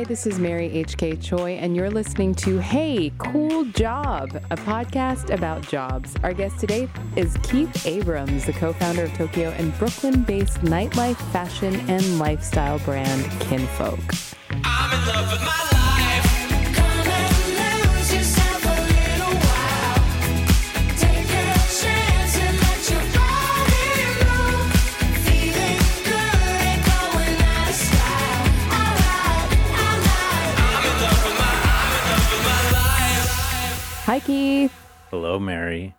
Hi, this is Mary H.K. Choi, and you're listening to Hey, Cool Job, a podcast about jobs. Our guest today is Keith Abrams, the co founder of Tokyo and Brooklyn based nightlife, fashion, and lifestyle brand Kinfolk. Hi, Keith. Hello, Mary.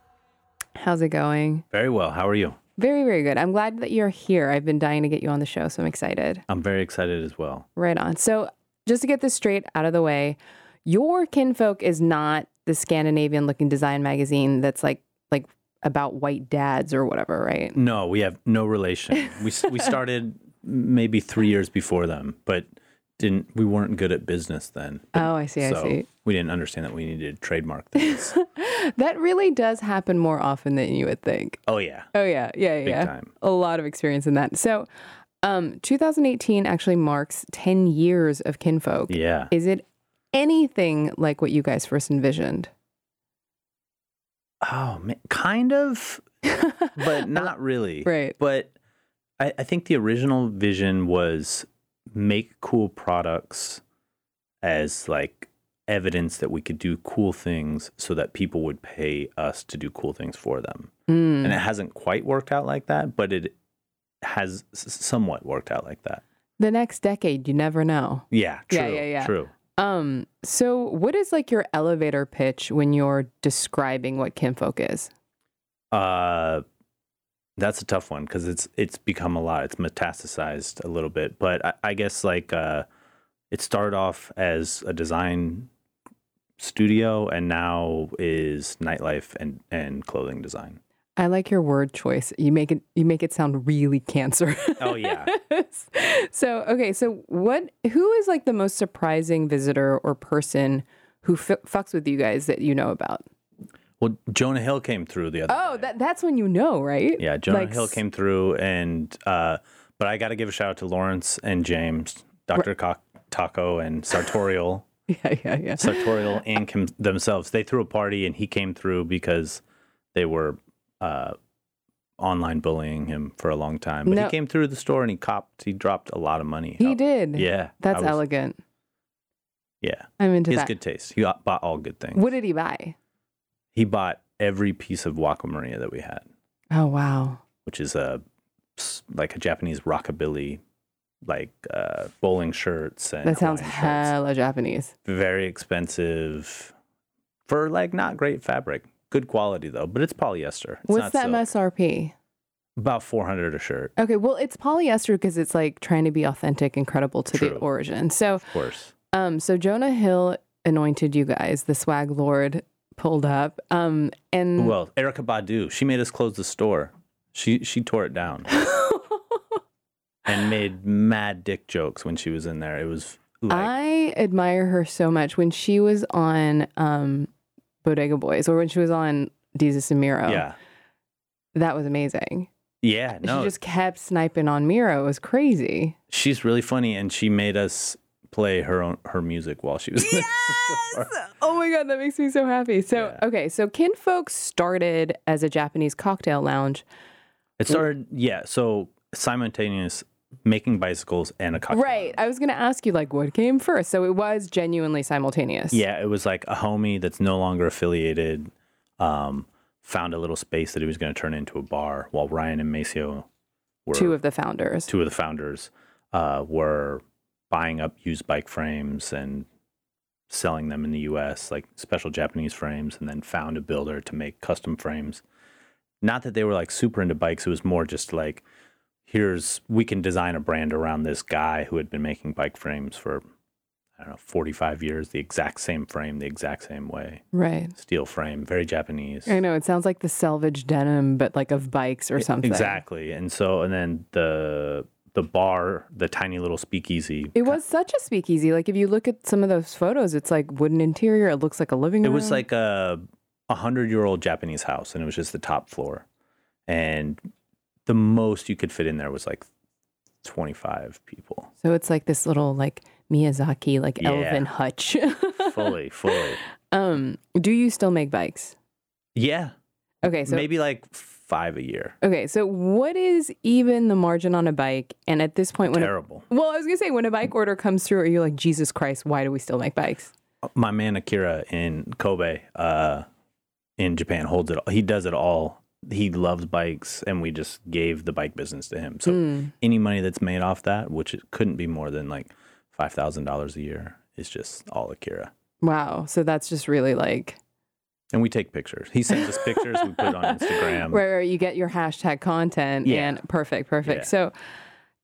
How's it going? Very well. How are you? Very, very good. I'm glad that you're here. I've been dying to get you on the show, so I'm excited. I'm very excited as well. Right on. So, just to get this straight out of the way, your kinfolk is not the Scandinavian looking design magazine that's like like about white dads or whatever, right? No, we have no relation. We we started maybe three years before them, but didn't we weren't good at business then. Oh, I see. I see. We didn't understand that we needed to trademark things. That really does happen more often than you would think. oh yeah, Oh yeah, yeah, yeah. yeah. time. A lot of experience in that. So, um, 2018 actually marks 10 years of kinfolk. yeah. Is it anything like what you guys first envisioned? Oh man, kind of, but not really. Right. But I, I think the original vision was make cool products as like evidence that we could do cool things so that people would pay us to do cool things for them. Mm. And it hasn't quite worked out like that, but it has somewhat worked out like that. The next decade, you never know. Yeah, true. Yeah, yeah, yeah. True. Um, so what is like your elevator pitch when you're describing what kinfolk is? Uh, that's a tough one because it's it's become a lot. It's metastasized a little bit, but I, I guess like uh, it started off as a design studio and now is nightlife and and clothing design. I like your word choice. You make it you make it sound really cancer. Oh yeah, so okay, so what who is like the most surprising visitor or person who f- fucks with you guys that you know about? well Jonah Hill came through the other. Oh, day. that that's when you know, right? yeah, Jonah Like Hill came through, and uh, but I got to give a shout out to Lawrence and James, Co- Taco, and Sartorial. Yeah, yeah, yeah. Sartorial and themselves. They threw a party and he came through because they were uh, online bullying him for a long time. But No. he came through the store and he copped. He dropped a lot of money. He did. Yeah, That's was- elegant. Yeah, I'm into has that. good taste. He bought all good things. What did he buy? He bought every piece of Wacko Maria that we had, Oh wow. which is a like a Japanese rockabilly, like uh, bowling shirts and That sounds Hawaiian shirts. hella Japanese. very expensive for like not great fabric. Good quality though, but it's polyester. It's What's that silk. MSRP? About four hundred a shirt, Okay, well, it's polyester because it's like trying to be authentic and credible to the origin. So, of course. um, so Jonah Hill anointed you guys. The swag lord pulled up. Um, and Well, Erykah Badu, she made us close the store. She she tore it down and made mad dick jokes when she was in there. It was like I admire her so much. When she was on um, Bodega Boys or when she was on Desus and Mero, yeah, that was amazing. yeah. No, She just kept sniping on Mero. It was crazy. she's really funny, and she made us play her own her music while she was in the. Oh my god, that makes me so happy. So Yeah. okay, so Kinfolk started as a Japanese cocktail lounge. It started, yeah. So simultaneous making bicycles and a cocktail. Right. I was gonna ask you like what came first. So it was genuinely simultaneous. Yeah, it was like a homie that's no longer affiliated um, found a little space that he was going to turn into a bar while Ryan and Maceo were Two of the founders. two of the founders uh, were buying up used bike frames and selling them in the US, like special Japanese frames, and then found a builder to make custom frames. Not that they were like super into bikes, it was more just like, here's, we can design a brand around this guy who had been making bike frames for, I don't know, 45 years, the exact same frame, the exact same way. Right. Steel frame, very Japanese. I know. It sounds like the selvage denim, but like of bikes or something. Exactly. And so, and then the, the bar, the tiny little speakeasy. It was such a speakeasy. Like if you look at some of those photos, it's like wooden interior. It looks like a living room. It was like a a hundred year old Japanese house, and it was just the top floor, and the most you could fit in there was like twenty five people. so it's like this little like Miyazaki, like Yeah. Elvin Hutch. fully, fully. um, do you still make bikes? Yeah, Okay, so maybe like five a year. okay, so what is even the margin on a bike? And at this point, when Terrible. well, I was gonna say when a bike order comes through, are you like Jesus Christ? Why do we still make bikes? My man Akira in Kobe, uh, in Japan, holds it. He does it all. He loves bikes, and we just gave the bike business to him. So Hmm. any money that's made off that, which it couldn't be more than like five thousand dollars a year, is just all Akira. Wow, so that's just really like And we take pictures. He sends us pictures. We put it on Instagram. Right, right. You get your hashtag content Yeah. and perfect, perfect. Yeah. So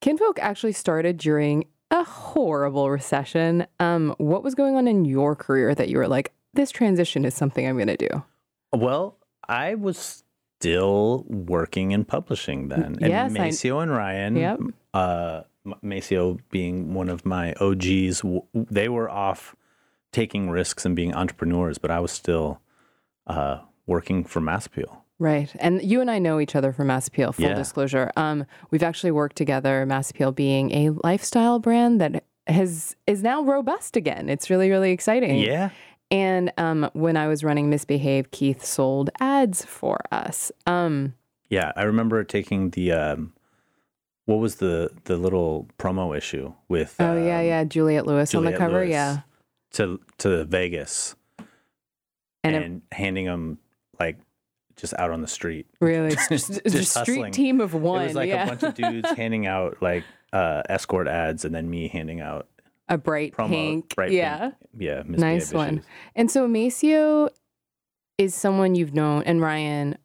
Kinfolk actually started during a horrible recession. Um, what was going on in your career that you were like, this transition is something I'm gonna do? Well, I was still working in publishing then. And Yes, I- and Ryan, Yep. uh, Maceo being one of my OGs, they were off taking risks and being entrepreneurs, but I was still uh, working for Mass Appeal. Right. And you and I know each other from Mass Appeal, full Yeah. disclosure. Um, we've actually worked together, Mass Appeal being a lifestyle brand that has is now robust again. It's really, really exciting. Yeah. And um, when I was running Missbehave, Keith sold ads for us. Um, Yeah. I remember taking the, um, what was the, the little promo issue with oh yeah, um, yeah, Juliette Lewis on the cover, Lewis yeah. to, to Vegas And and, it- handing them like just out on the street. Really, it's just, Just just street team of one. It was like yeah. a bunch of dudes handing out like uh, escort ads, and then me handing out a bright promo. pink. bright yeah, pink, yeah, nice misbehaved one. And so Maceo is someone you've known, and Ryan.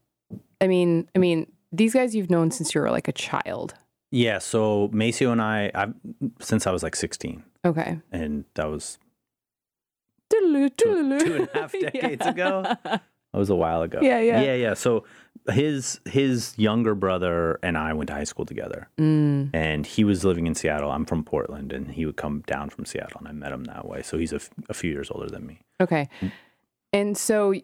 I mean, I mean, these guys you've known since you were like a child. Yeah, so Maceo and I, I've since I was like 16, Okay. and that was two, two and a half decades ago. That was a while ago. Yeah, yeah. yeah, yeah. So his his younger brother and I went to high school together, Mm, and he was living in Seattle. I'm from Portland, and he would come down from Seattle, and I met him that way. So he's a, f- a few years older than me. okay. And so,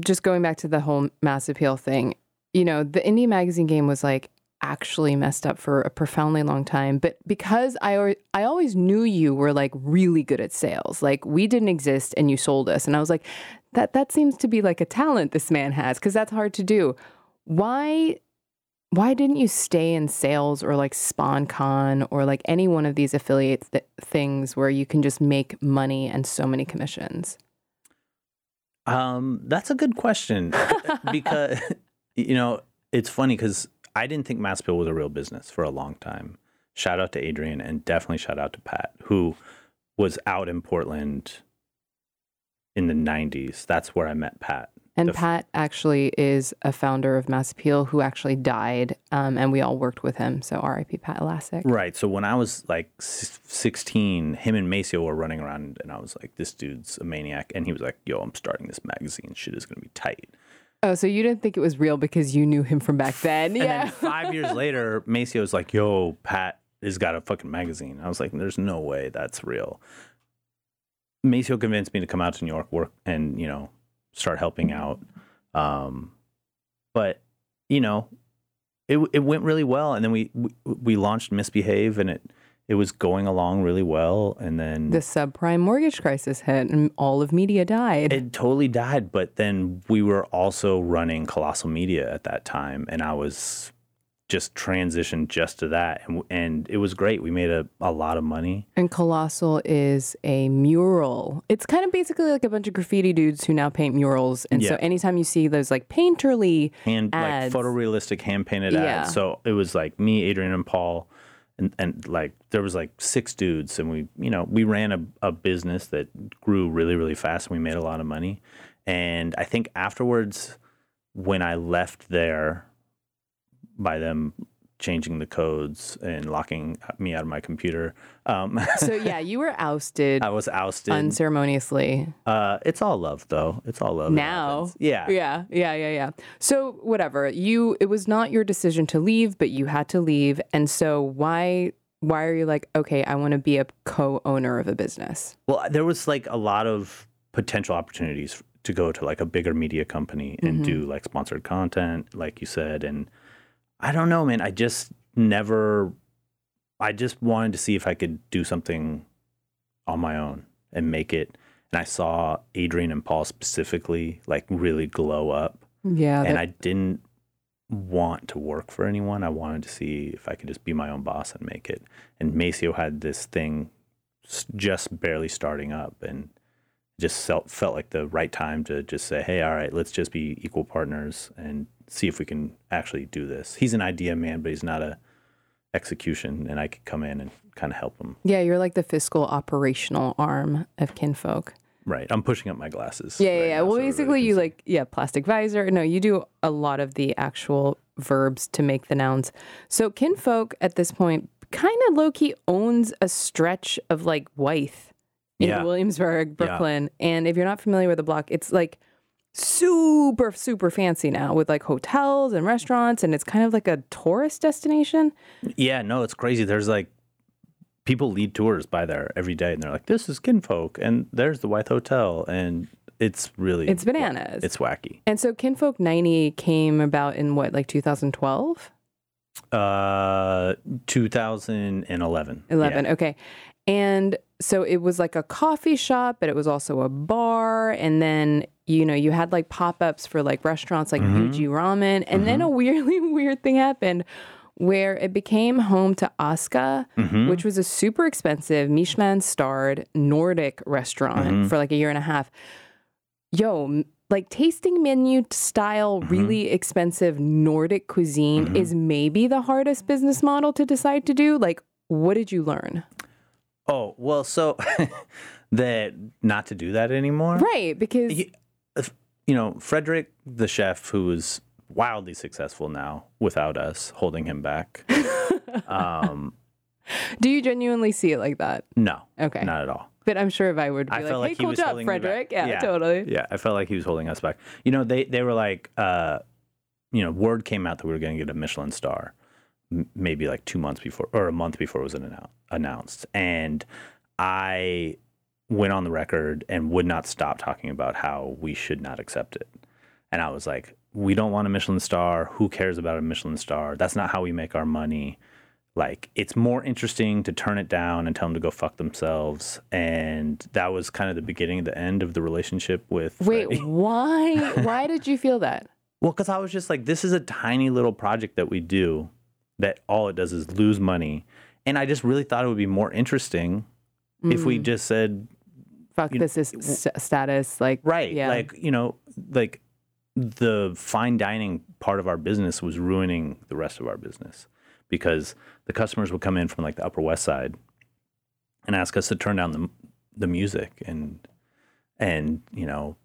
just going back to the whole mass appeal thing, you know, the indie magazine game was like actually messed up for a profoundly long time. But because I I always knew you were like really good at sales. Like we didn't exist and you sold us, and I was like, that that seems to be like a talent this man has because that's hard to do. Why? Why didn't you stay in sales or like sponcon or like any one of these affiliate th- things where you can just make money and so many commissions? Um, that's a good question because you know it's funny because I didn't think Mass Appeal was a real business for a long time. Shout out to Adrian and definitely shout out to Pat, who was out in Portland in the '90s. That's where I met Pat. And The Pat actually is a founder of Mass Appeal who actually died, um, and we all worked with him. So R.I.P. Pat Elasik. Right. So when I was like 16, him and Maceo were running around, and I was like, "This dude's a maniac," and he was like, "Yo, I'm starting this magazine. Shit is gonna be tight." Oh, so you didn't think it was real because you knew him from back then? And yeah. then five years later, Maceo's like, "Yo, Pat has got a fucking magazine." I was like, "There's no way that's real." Maceo convinced me to come out to New York, work, and you know, start helping out. Um, but you know, it it went really well, and then we we, we launched Missbehave, and it it was going along really well, and then the subprime mortgage crisis hit, and all of media died. it totally died. But then we were also running Colossal Media at that time, and I was just transitioned just to that, and and it was great. We made a, a lot of money. and Colossal is a mural. It's kind of basically like a bunch of graffiti dudes who now paint murals. And so anytime you see those like painterly, hand Ads. like photorealistic hand painted Yeah. ads. So it was like me, Adrian, and Paul, and and like there was like six dudes, and we you know we ran a, a business that grew really really fast, and we made a lot of money. And I think afterwards, when I left there, by them changing the codes and locking me out of my computer, um, so yeah, you were ousted I was ousted. unceremoniously. uh, it's all love though. It's all love. Now. yeah. Yeah, yeah, yeah, yeah. So whatever. You it was not your decision to leave, but you had to leave. And so why why are you like, okay, I want to be a co-owner of a business? Well, there was like a lot of potential opportunities to go to like a bigger media company and do like sponsored content, like you said. And I don't know, man. I just never, I just wanted to see if I could do something on my own and make it. And I saw Adrian and Paul specifically like really glow up. Yeah. and that- I didn't want to work for anyone. I wanted to see if I could just be my own boss and make it. And Maceo had this thing just barely starting up and just felt felt like the right time to just say, "Hey, all right, let's just be equal partners and see if we can actually do this." He's an idea man, but he's not a execution, and I could come in and kind of help him. yeah, you're like the fiscal operational arm of Kinfolk. Right. I'm pushing up my glasses. Yeah, right yeah, yeah. now Well, so basically, you like, yeah, plastic visor. No, you do a lot of the actual verbs to make the nouns. So, kinfolk at this point kind of low key owns a stretch of like Wythe in Yeah. Williamsburg, Yeah. Brooklyn. And if you're not familiar with the block, it's like super, super fancy now with like hotels and restaurants. And it's kind of like a tourist destination. Yeah, no, it's crazy. There's like people lead tours by there every day, and they're like, "This is Kinfolk, and there's the White Hotel," and it's really It's bananas. It's wacky. and so, Kinfolk 90 came about in what, like 2012? Uh, 2011. 11 Yeah. okay and so it was like a coffee shop but it was also a bar and then you know you had like pop-ups for like restaurants like Mm-hmm. Ramen and then a weirdly weird thing happened where it became home to Aska, Mm-hmm. which was a super expensive Michelin starred Nordic restaurant Mm-hmm. for like a year and a half. Yo, like tasting menu style, Mm-hmm. really expensive Nordic cuisine is maybe the hardest business model to decide to do. Like, what did you learn? Oh well, so that not to do that anymore. Right, because you know, Fredrik, the chef, who is wildly successful now without us holding him back. um, do you genuinely see it like that? no, Okay. not at all. But I'm sure if I would be I like, felt hey, like he cool was job, holding me. Fredrik. Yeah, totally. Yeah, I felt like he was holding us back. You know, they they were like, uh, you know, word came out that we were going to get a Michelin star, m- maybe like two months before or a month before it was annou- announced, and I went on the record and would not stop talking about how we should not accept it. And I was like, we don't want a Michelin star. Who cares about a Michelin star? That's not how we make our money. Like, it's more interesting to turn it down and tell them to go fuck themselves. And that was kind of the beginning the end of the relationship with. Wait, Freddie. why? why did you feel that? Well, because I was just like, this is a tiny little project that we do that all it does is lose money. And I just really thought it would be more interesting if we mm. just said, Fuck, You know, this is s- status. Like, right, Yeah. like, you know, like the fine dining part of our business was ruining the rest of our business because the customers would come in from like the Upper West Side and ask us to turn down the, the music and, and, you know,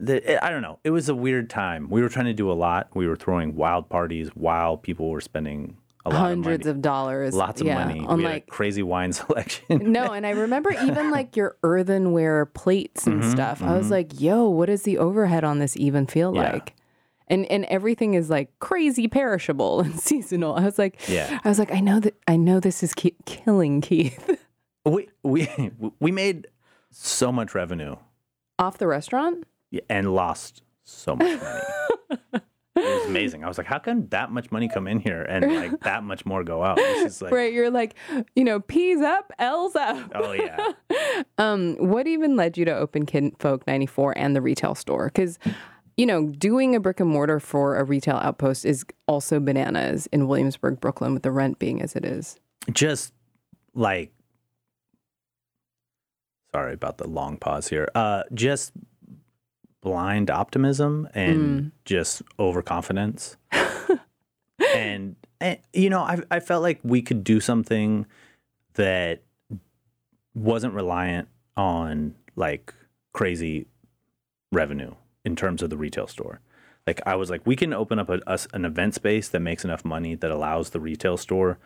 the, eh, I don't know. It was a weird time. We were trying to do a lot. We were throwing wild parties while people were spending hundreds of of dollars. lots of yeah, money. On like, crazy wine selection. no, and I remember even like your earthenware plates and Mhm, stuff. I was mhm. like, yo, what does the overhead on this even feel Yeah. like? And and everything is like crazy perishable and seasonal. I was like, Yeah. I was like, I know that I know this is ki- killing Keith. we we we made so much revenue Off the restaurant? and lost so much money. It was amazing. I was like, how can that much money come in here and like that much more go out? This is like, right. You're like, you know, P's up, L's up. oh yeah. Um, what even led you to open Kinfolk 94 and the retail store? Because, you know, doing a brick and mortar for a retail outpost is also bananas in Williamsburg, Brooklyn, with the rent being as it is. Just like, sorry about the long pause here. Uh, just blind optimism and hmm. just overconfidence. and, and you know, I I felt like we could do something that wasn't reliant on like crazy revenue in terms of the retail store. Like I was like, we can open up a, us an event space that makes enough money that allows the retail store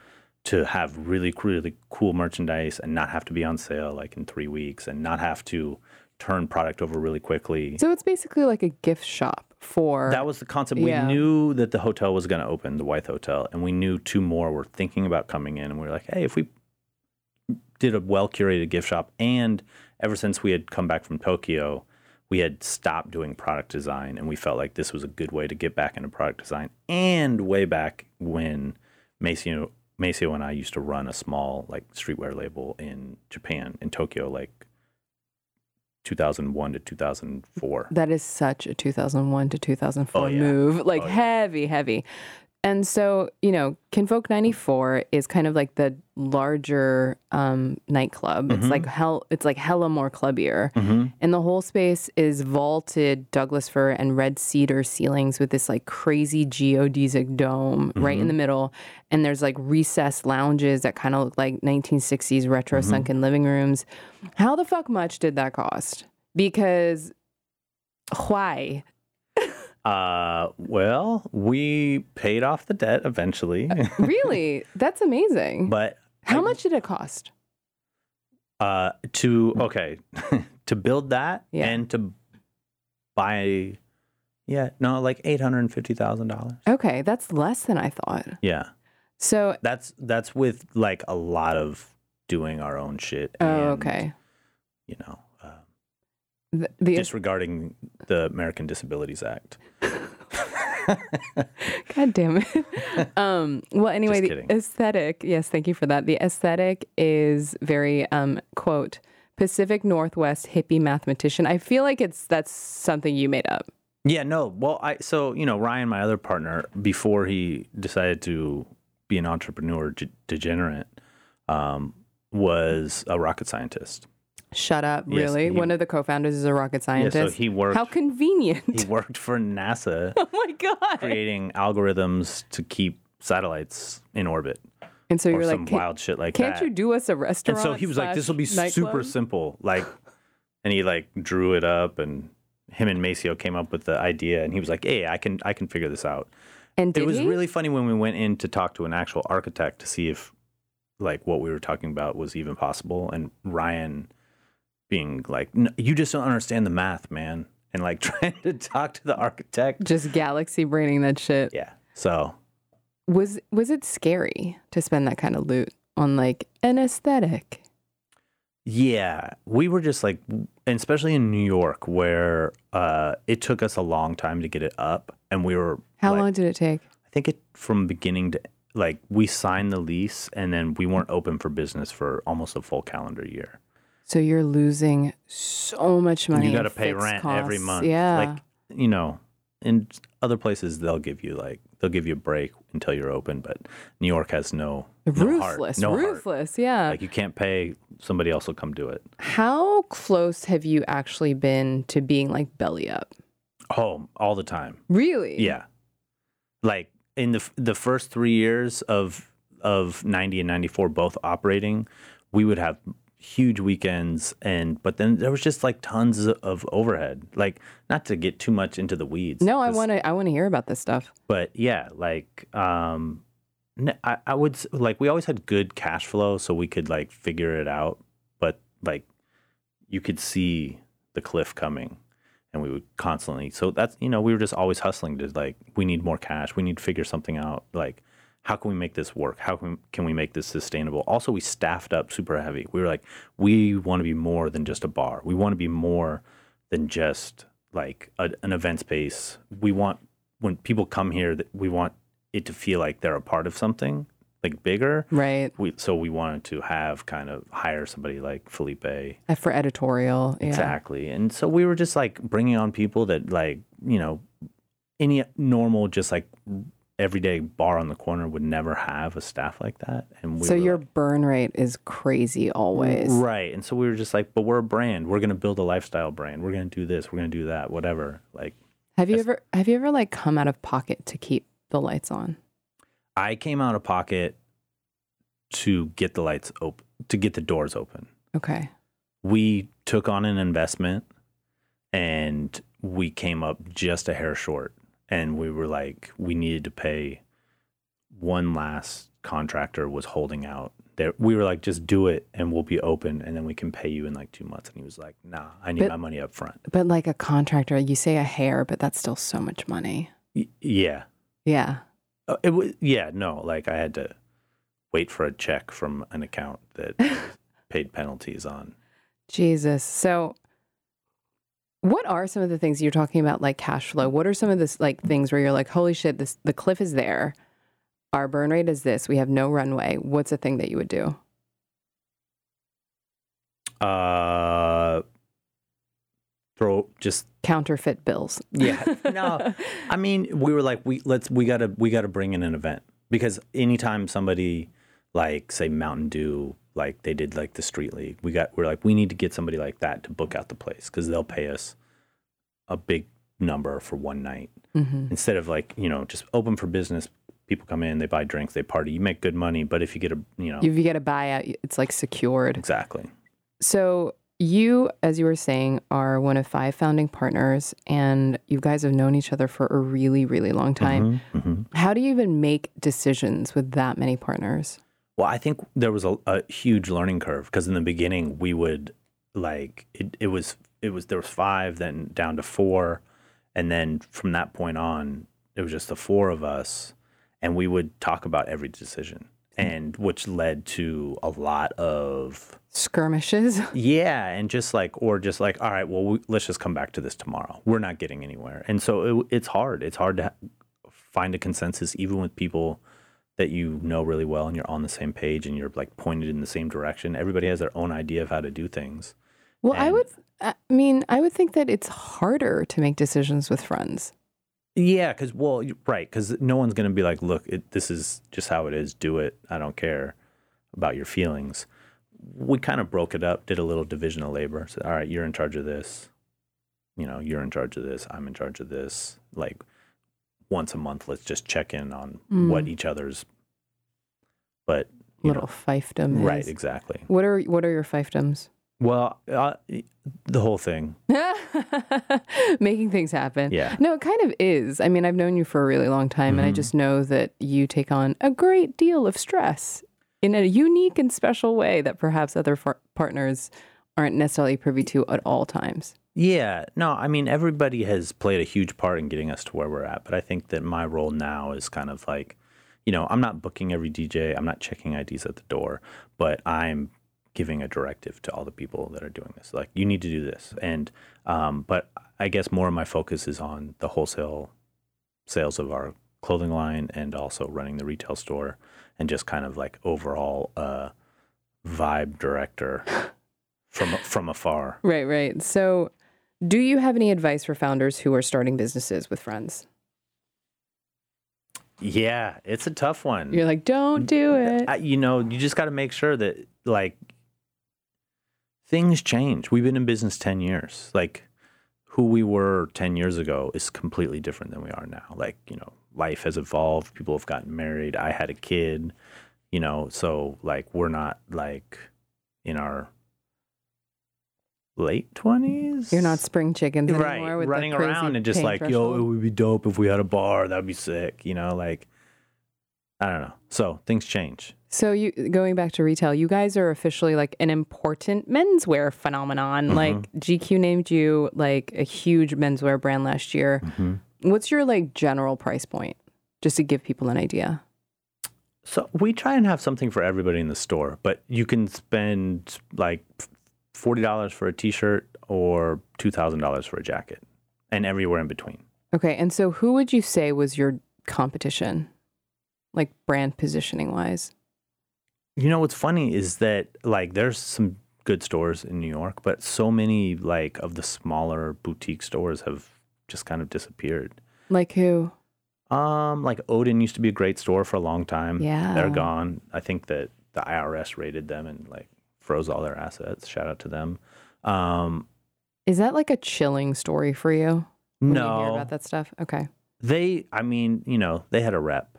to have really really cool merchandise and not have to be on sale like in three weeks and not have to turn product over really quickly. So it's basically like a gift shop for. That was the concept. Yeah. We knew that the hotel was going to open, the White Hotel, and we knew two more were thinking about coming in. And we were like, hey, if we did a well curated gift shop, and ever since we had come back from Tokyo, we had stopped doing product design, and we felt like this was a good way to get back into product design. And way back when Maceo Maceo and I used to run a small like streetwear label in Japan in Tokyo, like 2001 to 2004. That is such a 2001 to 2004 Oh, yeah. move, oh, like Oh, yeah. heavy, heavy. And so, you know, Kinfolk 94 is kind of like the larger um, nightclub. It's Mhm. like hell, it's like hella more clubbier. Mm-hmm. And the whole space is vaulted Douglas fir and red cedar ceilings with this like crazy geodesic dome right in the middle. And there's like recessed lounges that kind of look like 1960s retro sunken living rooms. How the fuck much did that cost? Because why? Uh, well, we paid off the debt eventually, Really? That's amazing. but How I- much did it cost? Uh, to okay, to build that Yeah. and to buy, yeah, no, like eight hundred and fifty thousand dollars. Okay, that's less than I thought. Yeah, So, that's that's with like a lot of doing our own shit. oh, and, okay. You know, uh, The, the disregarding the American Disabilities Act. God damn it. um, well, anyway, the aesthetic, yes, thank you for that. The aesthetic is very, um, quote, Pacific Northwest hippie mathematician. I feel like it's that's something you made up. Yeah, no. Well, I so you know Ryan, my other partner, before he decided to be an entrepreneur de- degenerate, um, was a rocket scientist. Shut up, Yes, really? he- One of the co-founders is a rocket scientist. Yeah, so he worked. How convenient. he worked for NASA, oh my god. creating algorithms to keep satellites in orbit, And so you're like, "Can- wild shit like can't that. you do us a restaurant? and so he was like, "This will be slash super simple." Like, and he like drew it up, and him and Maceo came up with the idea, and he was like, "Hey, I can I can figure this out." And it was he? really funny when we went in to talk to an actual architect to see if like what we were talking about was even possible and ryan being like "N- you just don't understand the math man and like trying to talk to the architect just galaxy braining that shit. yeah so Was was it scary to spend that kind of loot on like an aesthetic? yeah we were just like and especially in new york where uh it took us a long time to get it up and we were How like, long did it take? i think it from beginning to like we signed the lease and then we weren't open for business for almost a full calendar year So you're losing so much money. you got to pay rent every month. Yeah. Like, you know, in other places they'll give you like they'll give you a break until you're open, but New York has no no heart, ruthless. no heart. ruthless. Yeah. Like you can't pay, somebody else will come do it. How close have you actually been to being like belly up? Oh, all the time. Really? Yeah. Like in the the first 3 years of of 90 and 94 both operating, we would have huge weekends and but then there was just like tons of overhead. Like not to get too much into the weeds. No, i want to. I want to hear about this stuff. but yeah, like um, I would like we always had good cash flow, so we could like figure it out. But like you could see the cliff coming, and we would constantly. So that's you know we were just always hustling to like we need more cash, we need to figure something out. Like how can we make this work? How can can we make this sustainable? Also, we staffed up super heavy. We were like we want to be more than just a bar. We want to be more than just like a, an event space. We want when people come here that we want it to feel like they're a part of something like bigger. Right. We so we wanted to have kind of hire somebody like Felipe. Uh, For editorial. Yeah. Exactly. And so we were just like bringing on people that like, you know, any normal just like everyday bar on the corner would never have a staff like that. And we So your like, burn rate is crazy always. Right. And so we were just like, but we're a brand. We're going to build a lifestyle brand. We're going to do this. We're going to do that, whatever. Like Have you ever have you ever like come out of pocket to keep the lights on? I came out of pocket to get the lights open, to get the doors open. Okay. We took on an investment and we came up just a hair short. And we were like, we needed to pay one last contractor was holding out. There, we were like, just do it and we'll be open and then we can pay you in like two months. And he was like, nah, I need But- my money up front. But like a contractor, you say a hair, but that's still so much money. Y- yeah. Yeah. Uh, it was yeah no like i had to wait for a check from an account that paid penalties on Jesus. So what are some of the things you're talking about like cash flow? What are some of this like things where you're like, holy shit, this the cliff is there. our burn rate is this. We have no runway. What's a thing that you would do? Uh, throw just Counterfeit bills. yeah. No, I mean we were like we let's we gotta we gotta bring in an event because anytime somebody like say Mountain Dew like they did like the Street League, we got we're like we need to get somebody like that to book out the place because they'll pay us a big number for one night hmm instead of like you know just open for business. People come in, they buy drinks, they party. You make good money, but if you get a you know If you get a buyout, it's like secured. exactly So you, as you were saying, are one of five founding partners, and you guys have known each other for a really, really long time. Mhm, mhm. How do you even make decisions with that many partners? Well, I think there was a, a huge learning curve because in the beginning we would like it, it was it was there was five, then down to four, and then from that point on it was just the four of us, and we would talk about every decision, and which led to a lot of Skirmishes. yeah, and just like or just like all right, well we, let's just come back to this tomorrow. We're not getting anywhere, and so it, it's hard. It's hard to ha- find a consensus even with people that you know really well and you're on the same page and you're like pointed in the same direction. Everybody has their own idea of how to do things. Well, I would, I mean, I would think that it's harder to make decisions with friends. Yeah, because well, right, because no one's gonna be like, look, it, this is just how it is. Do it. I don't care about your feelings. We kind of broke it up, did a little division of labor. Said, all right, you're in charge of this. You know, you're in charge of this. I'm in charge of this. Like once a month, let's just check in on what each other's. But Little fiefdom. right, is. exactly. What are what are your fiefdoms? Well, uh, the whole thing. Making things happen. Yeah. No, it kind of is. I mean, I've known you for a really long time, Mm-hmm. and I just know that you take on a great deal of stress in a unique and special way that perhaps other far- partners aren't necessarily privy to at all times. Yeah, no, I mean everybody has played a huge part in getting us to where we're at, but I think that my role now is kind of like, you know, I'm not booking every DJ, I'm not checking IDs at the door, but I'm giving a directive to all the people that are doing this. Like, you need to do this, and um, but I guess more of my focus is on the wholesale sales of our clothing line and also running the retail store and just kind of like overall uh, vibe director from from afar. Right, right. So, do you have any advice for founders who are starting businesses with friends? Yeah, it's a tough one. You're like, don't do it. I, you know, you just got to make sure that like things change. We've been in business 10 years. Like who we were 10 years ago is completely different than we are now. Like, you know, life has evolved, people have gotten married, I had a kid, you know, so like we're not like in our late 20s. You're not spring chickens anymore right with running crazy around and just like yo it would be dope if we had a bar that'd be sick you know like i don't know so things change So you going back to retail, you guys are officially like an important menswear phenomenon. Mm-hmm. Like GQ named you like a huge menswear brand last year. Mm-hmm. What's your like general price point? Just to give people an idea. so we try and have something for everybody in the store but you can spend like $40 for a t-shirt or $2000 for a jacket and everywhere in between Okay, and so who would you say was your competition? Like brand positioning wise? you know what's funny is that like there's some good stores in new york but so many like of the smaller boutique stores have just kind of disappeared Like who? Um, like Odin used to be a great store for a long time. Yeah. They're gone. I think that the IRS raided them and like froze all their assets. Shout out to them. Um, Is that like a chilling story for you? When you hear no, about that stuff? Okay. they, I mean, you know, they had a rep.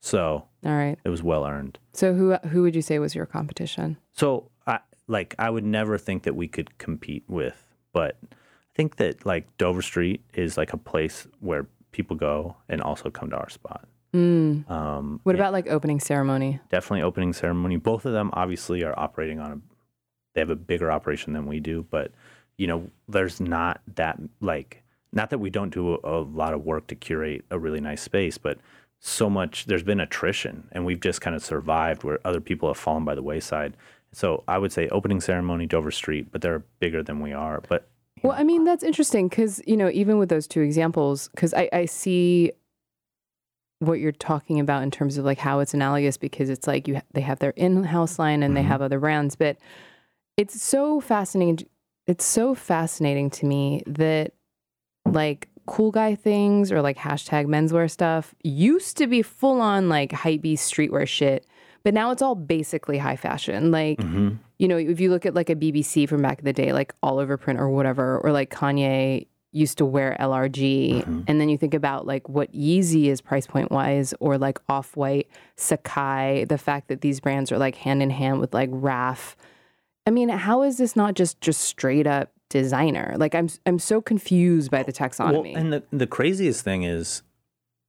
So All right. it was well earned. So who who would you say was your competition? So I like, I would never think that we could compete with, but I think that like Dover Street is like a place where people go and also come to our spot. Mm. Um, What about like opening ceremony? definitely opening ceremony. Both of them obviously are operating on a they have a bigger operation than we do, but you know, there's not that like not that we don't do a, a lot of work to curate a really nice space, but so much there's been attrition and we've just kind of survived where other people have fallen by the wayside. So I would say opening ceremony Dover Street, but they're bigger than we are. But Well, I mean, that's interesting because, you know, even with those two examples, because I, I see what you're talking about in terms of like how it's analogous because it's like you ha- they have their in-house line and they have other brands, but it's so fascinating. It's so fascinating to me that like cool guy things or like hashtag menswear stuff used to be full on like hypebeast streetwear shit, but now it's all basically high fashion. Like Mm-hmm. you know, if you look at like a BBC from back in the day, like Oliver Print or whatever, or like Kanye used to wear LRG, Mm-hmm. and then you think about like what Yeezy is price point wise, or like Off White, Sacai, the fact that these brands are like hand in hand with like RAF. I mean, how is this not just just straight up designer? Like I'm I'm so confused by the Well, taxonomy. and the the craziest thing is,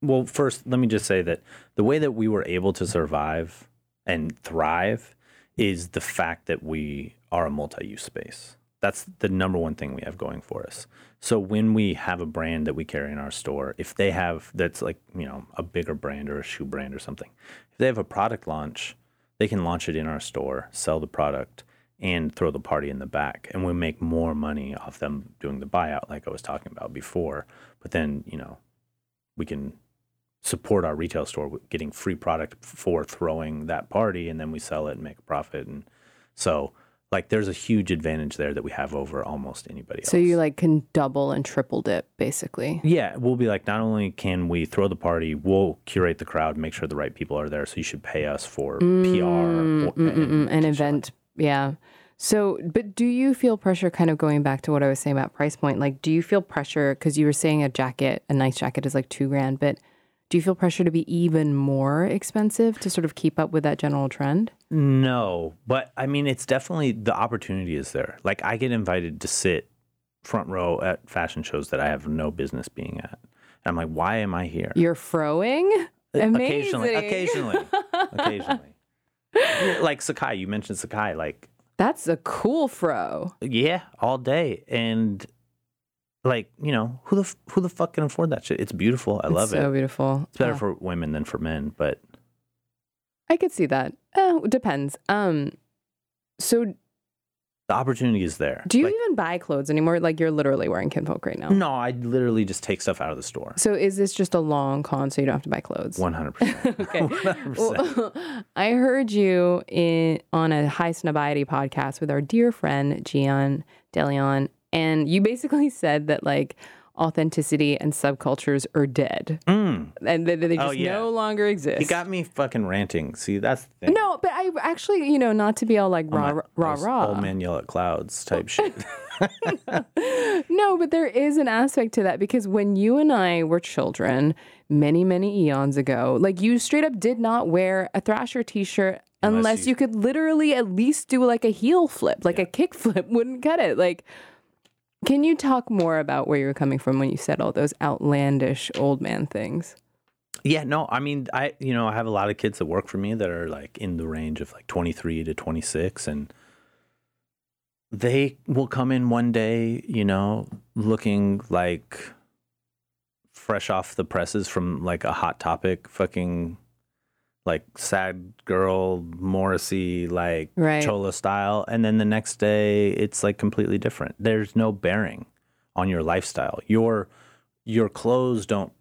well, first let me just say that the way that we were able to survive and thrive is the fact that we are a multi-use space. That's the number one thing we have going for us. So when we have a brand that we carry in our store, if they have that's like you know a bigger brand or a shoe brand or something, if they have a product launch, they can launch it in our store, sell the product, and throw the party in the back. And we make more money off them doing the buyout, like I was talking about before. But then, you know, we can support our retail store with getting free product for throwing that party, and then we sell it and make a profit. And so, like, there's a huge advantage there that we have over almost anybody else. so you like can double and triple dip basically. Yeah, we'll be like, not only can we throw the party, we'll curate the crowd, make sure the right people are there. So you should pay us for PR mm, or, Mm, and, an event. Yeah. So, but do you feel pressure kind of going back to what I was saying about price point? Like, do you feel pressure because you were saying a jacket, a nice jacket is like two grand, but do you feel pressure to be even more expensive to sort of keep up with that general trend? No, but I mean, it's definitely the opportunity is there. Like, I get invited to sit front row at fashion shows that I have no business being at. And I'm like, why am I here? You're froing? Occasionally, Amazing. occasionally, occasionally. Yeah, like Sacai, you mentioned Sacai. Like, That's a cool fro. yeah, all day, and like, you know, who the who the fuck can afford that shit? It's beautiful. I love it's so it. beautiful. It's better Yeah. for women than for men, but I could see that. Uh, depends. Um, so the opportunity is there. do you Like, even buy clothes anymore? Like you're literally wearing kinfolk right now. no, I literally just take stuff out of the store. So is this just a long con so you don't have to buy clothes? One hundred percent. Okay. One hundred percent. Well, I heard you in on a Highsnobiety podcast with our dear friend Jian DeLeon, and you basically said that like authenticity and subcultures are dead Mm. and that they Oh, just yeah. no longer exist. He got me fucking ranting. See, that's the thing. no, but I actually, you know, not to be all like rah not rah rah. Old man yell at clouds type shit. No, but there is an aspect to that because when you and I were children many, many eons ago, like you straight up did not wear a Thrasher t shirt unless, Unless you, you- could literally at least do like a heel flip, like a kick flip wouldn't cut it. Like, can you talk more about where you're coming from when you said all those outlandish old man things? yeah, no, I mean, I you know, I have a lot of kids that work for me that are like in the range of like 23 to 26 and they will come in one day, you know, looking like fresh off the presses from like a hot topic fucking like sad girl Morrissey like Right. chola style and then the next day it's like completely different. There's no bearing on your lifestyle. Your your clothes don't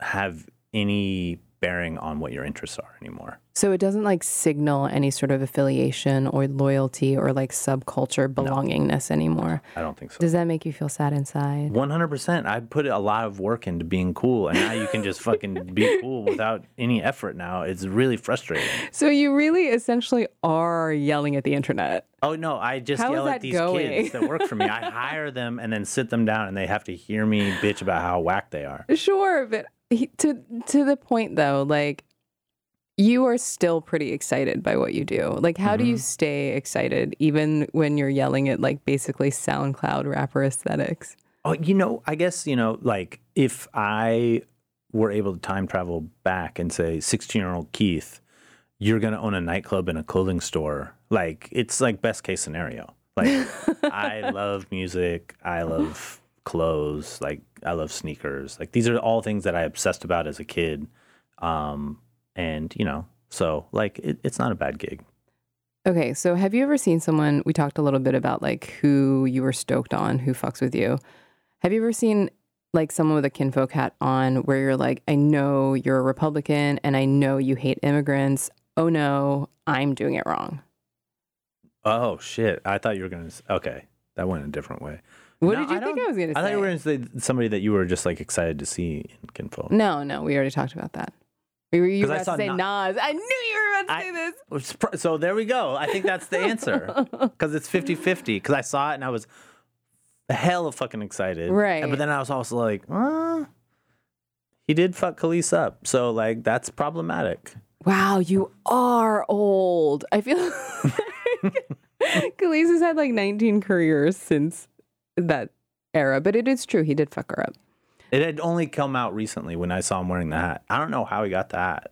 have any bearing on what your interests are anymore. So it doesn't like signal any sort of affiliation or loyalty or like subculture belongingness anymore. I don't think so. Does that make you feel sad inside? One hundred percent. I put a lot of work into being cool, and now you can just fucking be cool without any effort. Now it's really frustrating. So you really essentially are yelling at the internet. Oh no, I just How yell at these going? kids that work for me. I hire them and then sit them down, and they have to hear me bitch about how whack they are. Sure, but he, to to the point though, like you are still pretty excited by what you do. Like how do you mm-hmm. stay excited even when you're yelling at like basically SoundCloud rapper aesthetics? Oh, you know, I guess, you know, like if I were able to time travel back and say, 16 year old Keith, you're going to own a nightclub and a clothing store, like it's like best case scenario. Like I love music. I love clothes. Like I love sneakers. Like these are all things that I obsessed about as a kid. Um, and, you know, so like it, it's not a bad gig. Okay, so have you ever seen someone? We talked a little bit about like who you were stoked on, who fucks with you. Have you ever seen like someone with a kinfolk hat on where you're like, I know you're a Republican and I know you hate immigrants. Oh no, I'm doing it wrong. Oh shit! I thought you were gonna. Okay, that went a different way. What No, did you think I was going to say? I thought you were gonna say somebody that you were just like excited to see in Kinfolk. no, no, we already talked about that. We were, you were I about to say Na- Nas. I knew you were about to I- say this. Which is pr- So there we go. I think that's the answer because it's 50 50. Because I saw it and I was a of fucking excited. Right. But then I was also like, uh, he did fuck Kelis up. So, like, that's problematic. Wow, you are old. I feel like Kelis has had like 19 careers since that era, but it is true. He did fuck her up. It had only come out recently when I saw him wearing the hat. I don't know how he got the hat.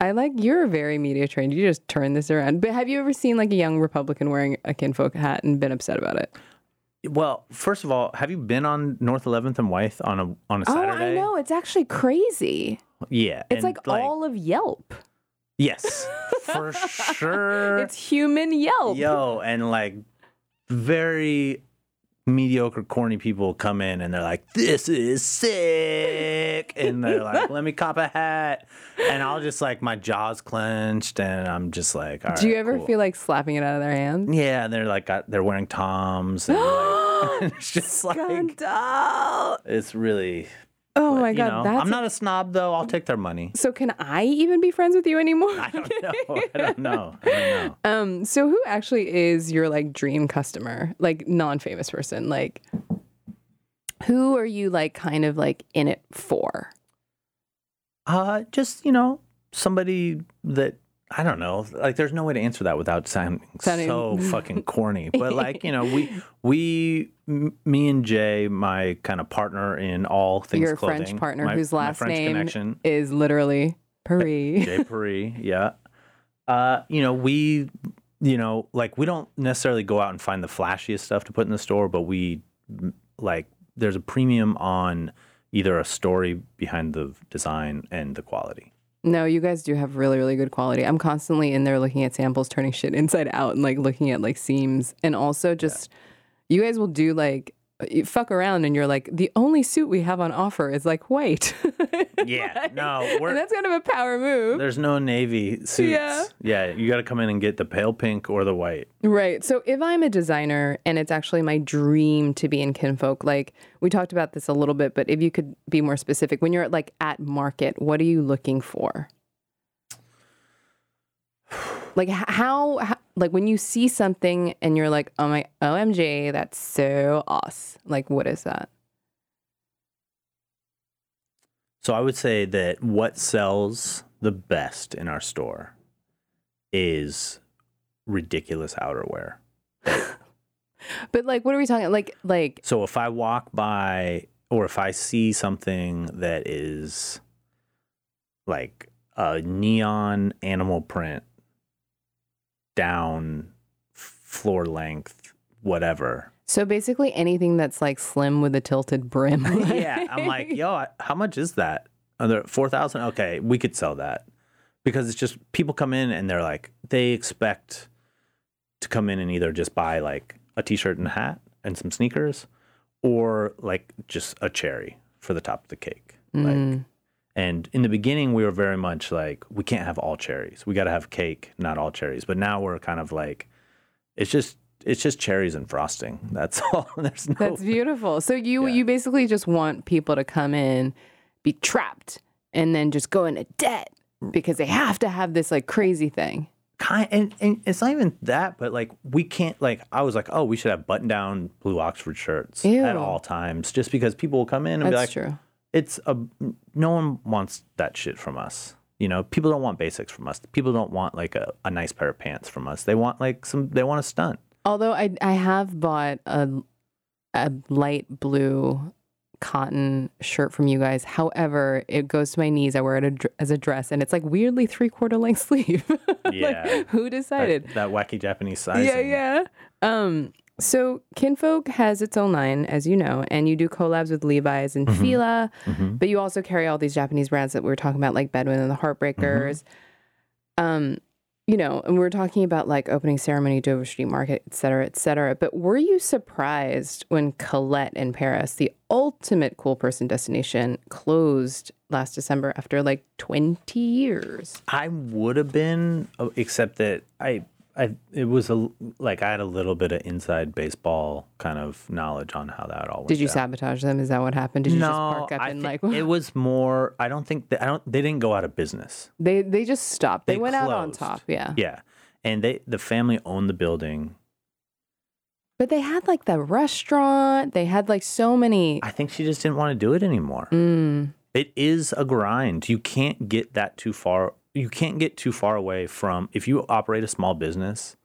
I like you're very media trained. You just turn this around. But have you ever seen like a young Republican wearing a kinfolk hat and been upset about it? Well, first of all, have you been on North 11th and Wythe on a on a Oh, Saturday? I know. It's actually crazy. Yeah, It's and, like, all of Yelp. yes, for sure. It's human Yelp. Yo, and like very mediocre, corny people come in and they're like, "This is sick," and they're like, "Let me cop a hat," and I'll just like my jaws clenched, and I'm just like, Do you ever cool." feel like slapping it out of their hands? Yeah, and they're like, uh, they're wearing toms, and like, it's just like it's really. Oh my you god, know, that's I'm not a snob though. I'll take their money. So can I even be friends with you anymore? I don't know. I don't know. I don't know. Um, so who actually is your like dream customer? Like non-famous person? Like who are you like kind of like in it for? Uh, just you know, somebody that I don't know. Like, there's no way to answer that without sounding, Sounding- so fucking corny. But like, you know, we we m- me and Jay, my kind of partner in all things Your clothing, French partner my- whose last name connection, is literally Paris. Jay Paris. Yeah. Uh, you know, we, you know, like we don't necessarily go out and find the flashiest stuff to put in the store, but we like there's a premium on either a story behind the design and the quality. No, you guys do have really, really good quality. I'm constantly in there looking at samples, turning shit inside out, and like looking at like seams, and also just you guys will do like you fuck around, and you're like the only suit we have on offer is like white. Yeah, no, we're and that's kind of a power move. There's no navy suits. Yeah. Yeah. you got to come in and get the pale pink or the white. Right. So if I'm a designer and it's actually my dream to be in kinfolk, like we talked about this a little bit, but if you could be more specific, when you're at like at market, what are you looking for? Like how, how like when you see something and you're like, oh my OMG, that's so us. Like what is that? So I would say that what sells the best in our store is ridiculous outerwear. But like what are we talking like like So if I walk by or if I see something that is like a neon animal print down floor length, whatever. so basically anything that's like slim with a tilted brim. yeah, I'm like, yo, how much is that? Other four thousand? Okay, we could sell that because it's just people come in and they're like, they expect to come in and either just buy like a t-shirt and a hat and some sneakers, or like just a cherry for the top of the cake. Like, mm. And in the beginning, we were very much like, we can't have all cherries. We got to have cake, not all cherries. But now we're kind of like, it's just. It's just cherries and frosting. That's all. There's no. That's beautiful. So you Yeah. you basically just want people to come in, be trapped, and then just go into debt because they have to have this like crazy thing. kind and, and it's not even that but like we can't like i was like oh we should have button down blue oxford shirts Ew. at all times just because people will come in and be like true. It's a no one wants that shit from us you know people don't want basics from us people don't want like a, a nice pair of pants from us they want like some they want a stunt Although I I have bought a a light blue cotton shirt from you guys. However, it goes to my knees. I wear it a as a dress, and it's like weirdly three quarter length sleeve. Yeah. like, who decided? that, that wacky japanese sizing Yeah, yeah. Um, so Kinfolk has its own line, as you know, and you do collabs with Levi's and Fila, but you also carry all these Japanese brands that we were talking about, like Bedwin and the Heartbreakers. Um, you know, and we're talking about like opening ceremony, Dover Street Market, et cetera, et cetera. But were you surprised when Colette in Paris, the ultimate cool person destination, closed last December after like 20 years? I would have been, uh, except that I, I, it was a like I had a little bit of inside baseball kind of knowledge on how that all. Did you down. sabotage them? Is that what happened? Did you no, just park up I and like it was more. I don't think that, I don't. They didn't go out of business. they they just stopped? They, They went out on top, yeah. Yeah, and they the family owned the building. But they had like the restaurant. They had like so many. I think she just didn't want to do it anymore. Mm, It is a grind. You can't get that too far. You can't get too far away from if you operate a small business.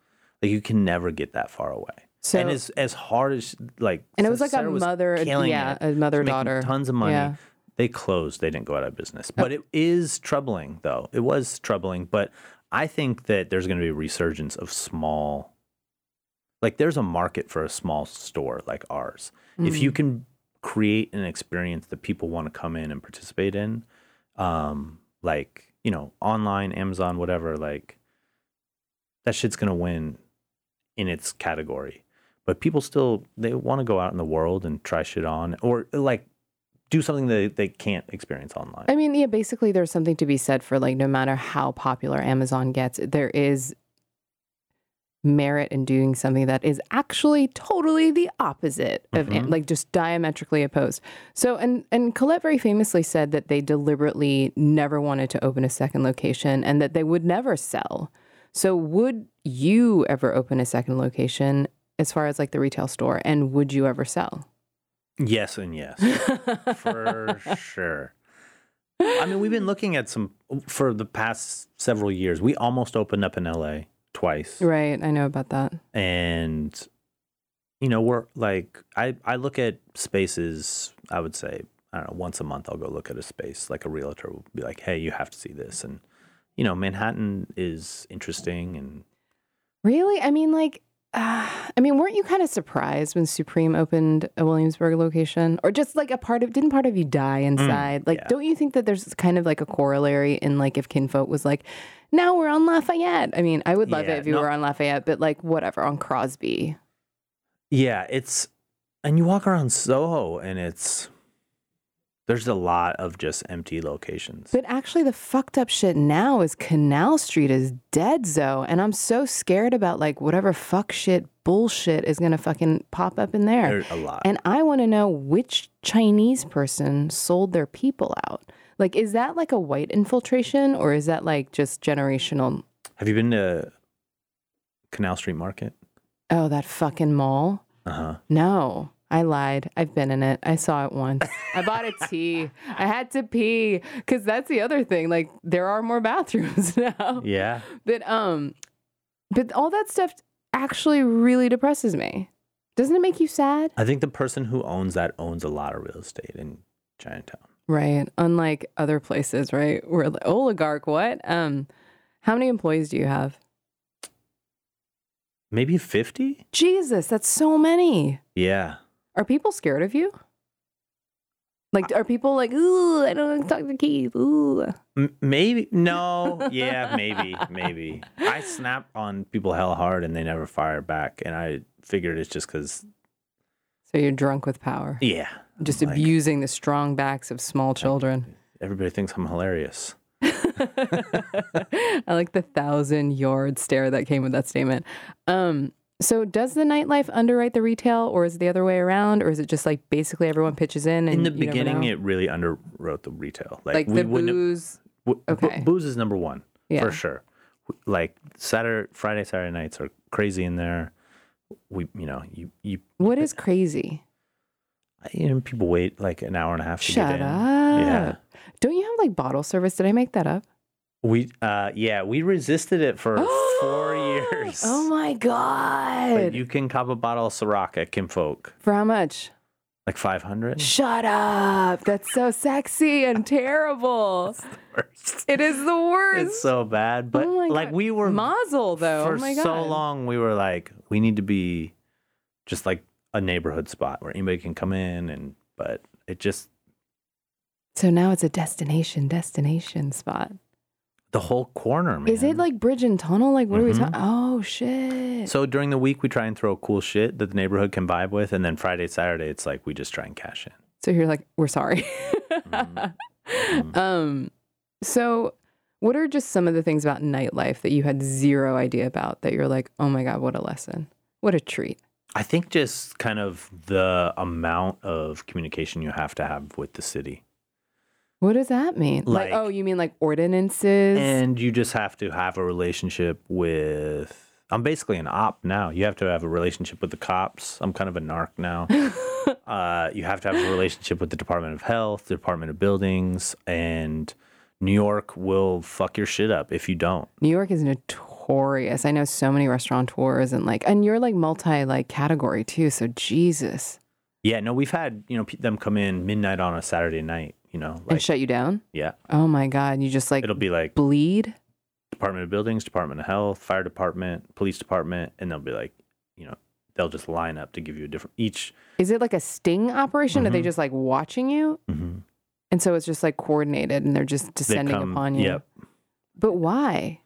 Like you can never get that far away. so and as as hard as like and it was like a Sarah was mother, yeah, it, a mother daughter. tons of money. Yeah. They closed. They didn't go out of business. Oh. But it is troubling, though. It was troubling. But I think that there's going to be a resurgence of small. Like there's a market for a small store like ours. If Mm. you can create an experience that people want to come in and participate in, um, like you know, online, Amazon, whatever, like that shit's gonna win in its category. But people still they want to go out in the world and try shit on, or like do something that they can't experience online. I mean, yeah, basically, there's something to be said for like no matter how popular Amazon gets, there is merit in doing something that is actually totally the opposite of Mhm. like just diametrically opposed. So, and and Colette very famously said that they deliberately never wanted to open a second location and that they would never sell. So, would you ever open a second location as far as like the retail store, and would you ever sell? Yes and yes, for sure. I mean, we've been looking at some for the past several years. We almost opened up in LA twice. Right, I know about that. and you know we're like i i look at spaces i would say i don't know once a month i'll go look at a space like a realtor will be like hey you have to see this and you know manhattan is interesting and Really? I mean, like, uh, I mean, weren't you kind of surprised when Supreme opened a Williamsburg location, or just like a part of? Didn't part of you die inside? like, yeah. don't you think that there's kind of like a corollary in like if Kinfolk was like, now we're on Lafayette. I mean, I would love Yeah, it if you no. were on Lafayette, but like whatever on Crosby. yeah it's and you walk around soho and it's there's a lot of just empty locations But actually, the fucked up shit now is Canal Street is dead, Zoe, and I'm so scared about like whatever fuck shit bullshit is gonna fucking pop up in there. there's a lot And I want to know which Chinese person sold their people out. Like, is that like a white infiltration or is that like just generational? have you been to canal street market Oh, that fucking mall? uh-huh No, I lied. I've been in it. I saw it once. I bought a tea. I had to pee because that's the other thing. Like, there are more bathrooms now. yeah But, um, but all that stuff actually really depresses me. Doesn't it make you sad? i think the person who owns that owns a lot of real estate in chinatown Right. Unlike other places, right? Where like, oligarch, what? Um, how many employees do you have? maybe 50 Jesus, that's so many. yeah Are people scared of you? Like, are people like, ooh, I don't want to talk to Keith. Ooh. M- maybe no yeah maybe maybe i snap on people hell hard and they never fire back and i figured it's just because So you're drunk with power, yeah just like- abusing the strong backs of small children. everybody thinks i'm hilarious I like the thousand yard stare that came with that statement. Um, so does the nightlife underwrite the retail, or is it the other way around, or is it just like basically everyone pitches in? And in the beginning it really underwrote the retail like we the wouldn't booze. w- okay. booze is number one Yeah. for sure like saturday friday saturday nights are crazy in there we you know you you What is crazy? you know people wait like an hour and a half to Shut get in up. yeah Don't you have like bottle service? Did I make that up? We uh yeah we resisted it for four years Oh my god. But you can cop a bottle of Ciroc at Kim Folk, For how much? like 500. Shut up! That's so sexy and terrible. It is the worst. It's so bad, but Oh like we were Mazel though. for oh my god. so long, we were like, we need to be just like a neighborhood spot where anybody can come in, and but it just So now it's a destination, destination spot. The whole corner, man. Is it like bridge and tunnel? Like, what are we Mm-hmm. talking? Oh shit! So during the week, we try and throw cool shit that the neighborhood can vibe with, and then Friday, Saturday, it's like we just try and cash in. So you're like, we're sorry. Mm-hmm. um, so what are just some of the things about nightlife that you had zero idea about that you're like, oh my god, what a lesson, what a treat. I think just kind of the amount of communication you have to have with the city. What does that mean? Like, Like- oh, you mean like ordinances? And you just have to have a relationship with. I'm basically an op now. You have to have a relationship with the cops. I'm kind of a narc now. uh, you have to have a relationship with the Department of Health, the Department of Buildings, and New York will fuck your shit up if you don't. New York is notorious. I know so many restaurateurs and like, and you're like multi like category too. So Jesus, Yeah, no, we've had you know them come in midnight on a Saturday night. You know, and shut you down. yeah, Oh my God, you just like it'll be like bleed. Department of Buildings, Department of Health, Fire Department, Police Department, and they'll be like, you know, they'll just line up to give you a different each. Is it like a sting operation? Are they Mhm. just like watching you? mhm. And so it's just like coordinated and they're just They descending come- upon you. Yep. But why?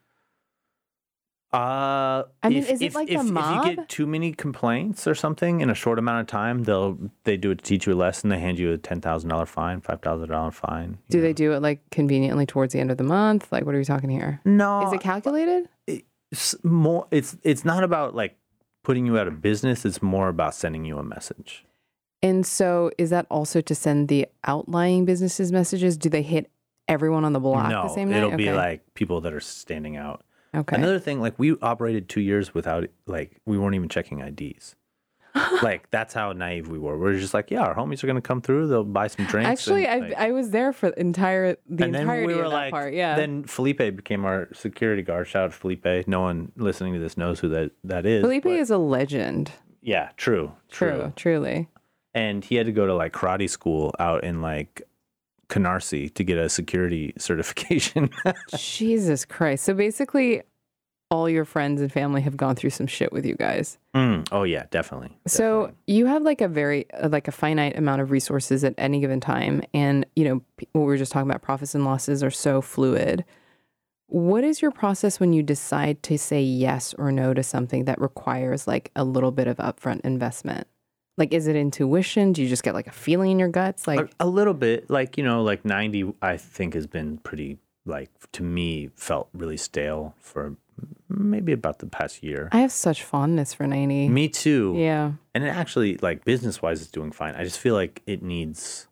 Uh, I mean, if, is it if, like the if, if you get too many complaints or something in a short amount of time, they'll they do it to teach you a lesson. They hand you a ten thousand dollar fine, five thousand dollar fine. Do know. they do it like conveniently towards the end of the month? Like, what are we talking here? No, Is it calculated? it's more. It's it's not about like putting you out of business. It's more about sending you a message. And so is that also to send the outlying businesses messages? Do they hit everyone on the block no, the same night? it'll be Okay. like people that are standing out. Okay. Another thing, like we operated two years without, like we weren't even checking IDs. like that's how naive we were. We're just like, yeah, our homies are gonna come through. They'll buy some drinks. Actually, I and, like- I was there for the entire the and then entirety we were of that like, part. Yeah. Then Felipe became our security guard. Shout out to Felipe. No one listening to this knows who that that is. Felipe but- is a legend. yeah, true, True, truly. And he had to go to like karate school out in like Canarsie to get a security certification. Jesus Christ. So basically, all your friends and family have gone through some shit with you guys. Mm, oh yeah, definitely. So definitely. you have like a very uh, like a finite amount of resources at any given time, and you know what we were just talking about. Profits and losses are so fluid. What is your process when you decide to say yes or no to something that requires like a little bit of upfront investment? Like, is it intuition? Do you just get like a feeling in your guts? Like, a, a little bit like you know like 90 i think has been pretty like to me felt really stale for maybe about the past year I have such fondness for 90. me too Yeah. and it actually like business wise it's doing fine i just feel like it needs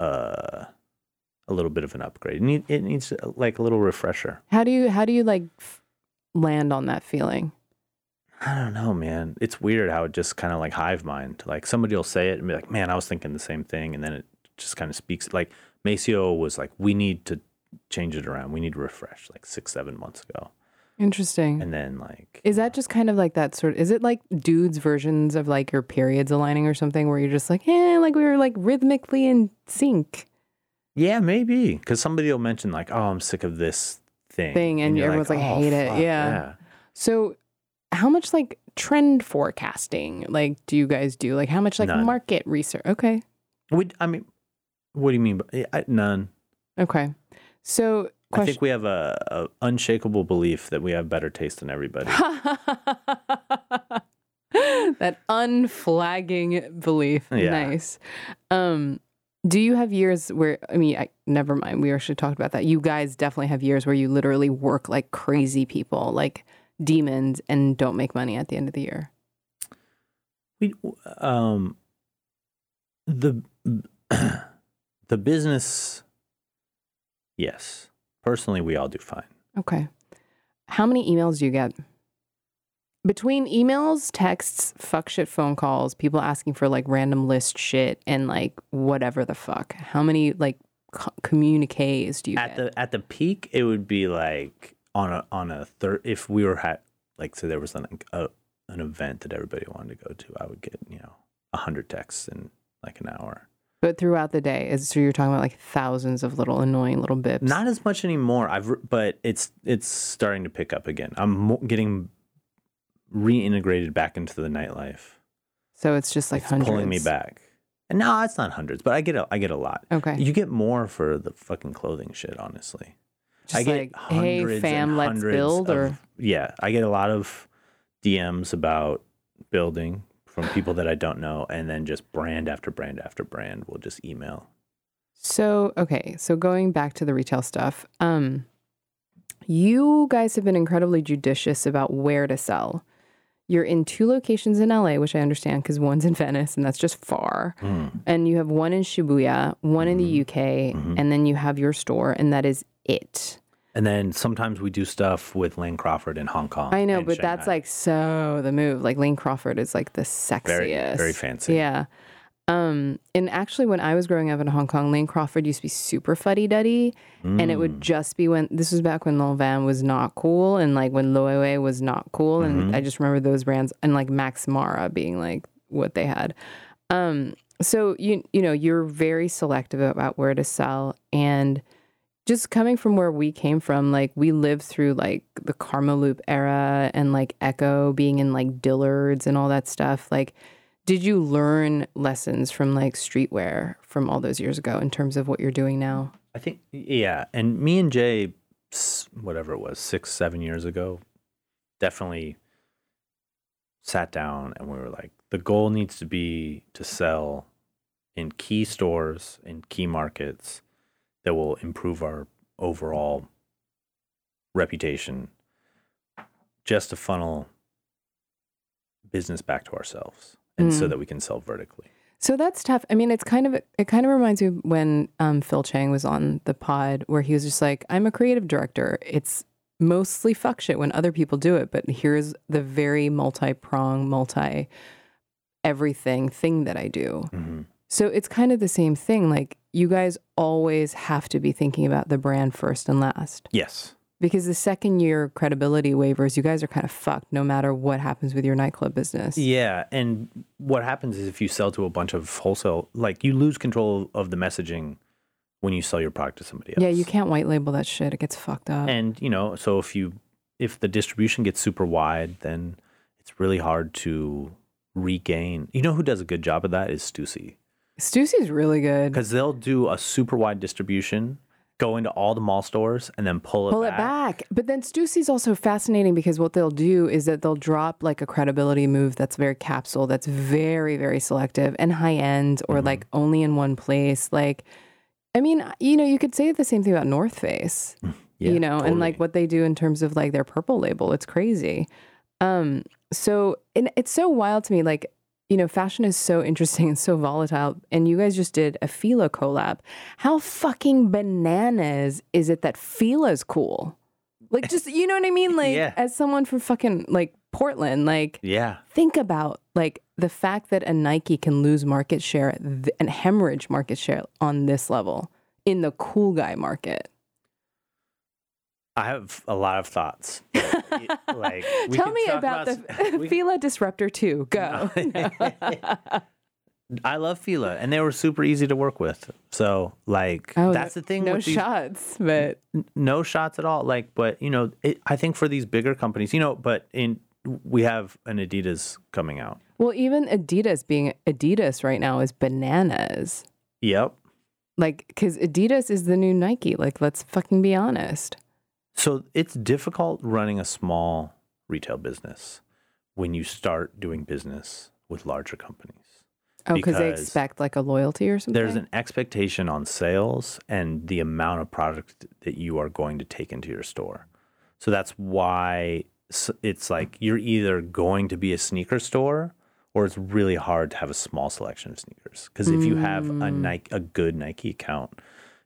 uh a little bit of an upgrade it, need, it needs like a little refresher How do you how do you like f- land on that feeling? I don't know man. It's weird how it just kind of like hive mind. Like somebody will say it and be like man i was thinking the same thing and then it just kind of speaks like maceo was like we need to change it around. We need to refresh like six seven months ago. Interesting. and then like Is that just kind of like that sort? Is it like dudes' versions of like your periods aligning or something, where you're just like, "Yeah, like we were like rhythmically in sync. Yeah maybe. Because somebody will mention like oh i'm sick of this thing thing, and, you're everyone's like, "Oh, hate it, fuck, yeah. So, how much like trend forecasting like do you guys do? Like how much like None. market research? Okay, Would, i mean what do you mean by I, none okay. So, i think we have a, a unshakable belief that we have better taste than everybody that unflagging belief. Yeah. Nice. Um, do you have years where I mean, I, never mind. We actually talked about that. You guys definitely have years where you literally work like crazy people, like demons, and don't make money at the end of the year. we um the the business yes personally we all do fine Okay. How many emails do you get? Between emails, texts, fuck shit phone calls, people asking for like random list shit and like whatever the fuck. How many like co- communiques do you at get? the at the peak it would be like on a on a third if we were at like so there was an a, an event that everybody wanted to go to i would get you know a hundred texts in like an hour. But throughout the day, is so you're talking about like thousands of little annoying little bips. not as much anymore. I've but it's it's starting to pick up again. I'm mo- getting reintegrated back into the nightlife. So it's just like it's hundreds. pulling me back. And no it's not hundreds but i get a i get a lot. Okay. you get more for the fucking clothing shit honestly Just I get like, hey hundreds fam, and let's hundreds build, of- or yeah, I get a lot of DMs about building from people that I don't know, and then just brand after brand after brand will just email. So, okay, so going back to the retail stuff, um, you guys have been incredibly judicious about where to sell. You're in two locations in LA, which I understand because one's in Venice and that's just far. Mm. And you have one in Shibuya, one in the UK, Mhm. and then you have your store, and that is it. And then sometimes we do stuff with Lane Crawford in Hong Kong. I know, but that's like so the move. Like Lane Crawford is like the sexiest. Very- very fancy. Yeah. Um, and actually, when I was growing up in Hong Kong, Lane Crawford used to be super fuddy duddy, and it Mm. would just be when this was back when Lanvin was not cool, and like when Loewe was not cool, and Mhm. I just remember those brands and like Max Mara being like what they had. Um, so you you know you're very selective about where to sell, and just coming from where we came from, like we lived through like the Karmaloop era and like Ecko being in like Dillard's and all that stuff. Like, did you learn lessons from like streetwear from all those years ago in terms of what you're doing now? I think yeah, and me and Jay, whatever it was, six seven years ago, definitely sat down and we were like, the goal needs to be to sell in key stores in key markets that will improve our overall reputation, just to funnel business back to ourselves, and so Mm. that we can sell vertically. So that's tough. I mean, it's kind of it kind of reminds me when um, Phil Chang was on the pod where he was just like, "I'm a creative director. It's mostly fuck shit when other people do it, but here's the very multi-prong, multi everything thing that I do." hmm So it's kind of the same thing. Like you guys always have to be thinking about the brand first and last. Yes. Because the second year credibility waivers, you guys are kind of fucked no matter what happens with your nightclub business. Yeah, and what happens is if you sell to a bunch of wholesale, like you lose control of the messaging when you sell your product to somebody else. Yeah, you can't white label that shit. It gets fucked up. And you know, so if you if the distribution gets super wide, then it's really hard to regain. You know who does a good job of that is Stussy Stussy's really good. because they'll do a super wide distribution, go into all the mall stores, and then pull it Pull back. it back. But then Stussy's also fascinating because what they'll do is that they'll drop like a credibility move that's very capsule, that's very, very selective and high end or Mm-hmm. like only in one place. Like, I mean, you know, you could say the same thing about North Face. Yeah, you know, and like what they do in terms of like their purple label. It's crazy. Um, so and it's so wild to me. Like, you know, fashion is so interesting and so volatile. And you guys just did a Fila collab. How fucking bananas is it that Fila's cool? Like, just you know what I mean? Like, Yeah. as someone from fucking like Portland, like Yeah, think about like the fact that a Nike can lose market share th- and hemorrhage market share on this level in the cool guy market. I have a lot of thoughts. it- like, Tell me talk about, the we- Fila Disruptor 2. Go. I love Fila, and they were super easy to work with. So, like, Oh, that's the thing. No with these, shots, but n- no shots at all. Like, but you know, it, I think for these bigger companies, you know, but in we have an Adidas coming out. well, even Adidas being Adidas right now is bananas. Yep. Like, because Adidas is the new Nike. Like, let's fucking be honest. So it's difficult running a small retail business when you start doing business with larger companies. Oh, because they expect like a loyalty or something. There's an expectation on sales and the amount of product that you are going to take into your store. So that's why it's like you're either going to be a sneaker store or it's really hard to have a small selection of sneakers. Because if you have a mm. Nike, a good Nike account,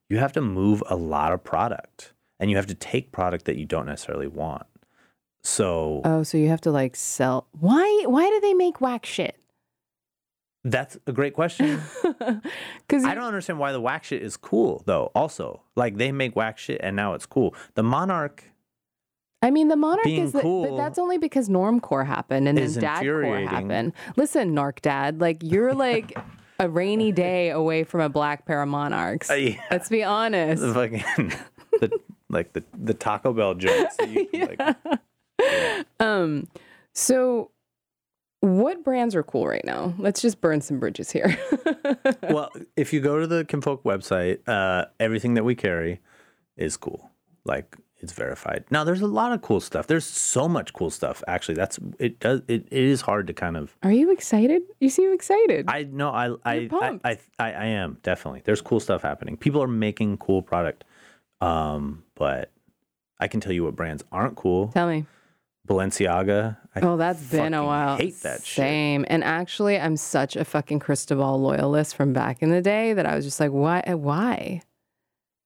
you have to move a lot of product and you have to take product that you don't necessarily want. So Oh, so you have to like sell. Why? Why do they make whack shit? that's a great question. Because I don't understand why the whack shit is cool though. Also, like they make whack shit and now it's cool. The Monarch I mean, the Monarch being is, the, but that's only because Normcore happened and then Dadcore happened. Listen, Narc Dad, like you're like a rainy day away from a black pair of Monarchs. Uh, yeah. Let's be honest. the fucking the like the the Taco Bell you can, like, Um, so what brands are cool right now? Let's just burn some bridges here. well, if you go to the Kinfolk website, uh, everything that we carry is cool. like it's verified. Now there's a lot of cool stuff. There's so much cool stuff. Actually, that's it. Does it, it is hard to kind of. Are you excited? You seem excited. I know. I I, I. I I I am definitely. There's cool stuff happening. People are making cool product. Um, but I can tell you what brands aren't cool. Tell me. Balenciaga. I Oh, that's been a while. Hate that shit. Same. And actually, I'm such a fucking Cristobal loyalist from back in the day that I was just like, why? Why?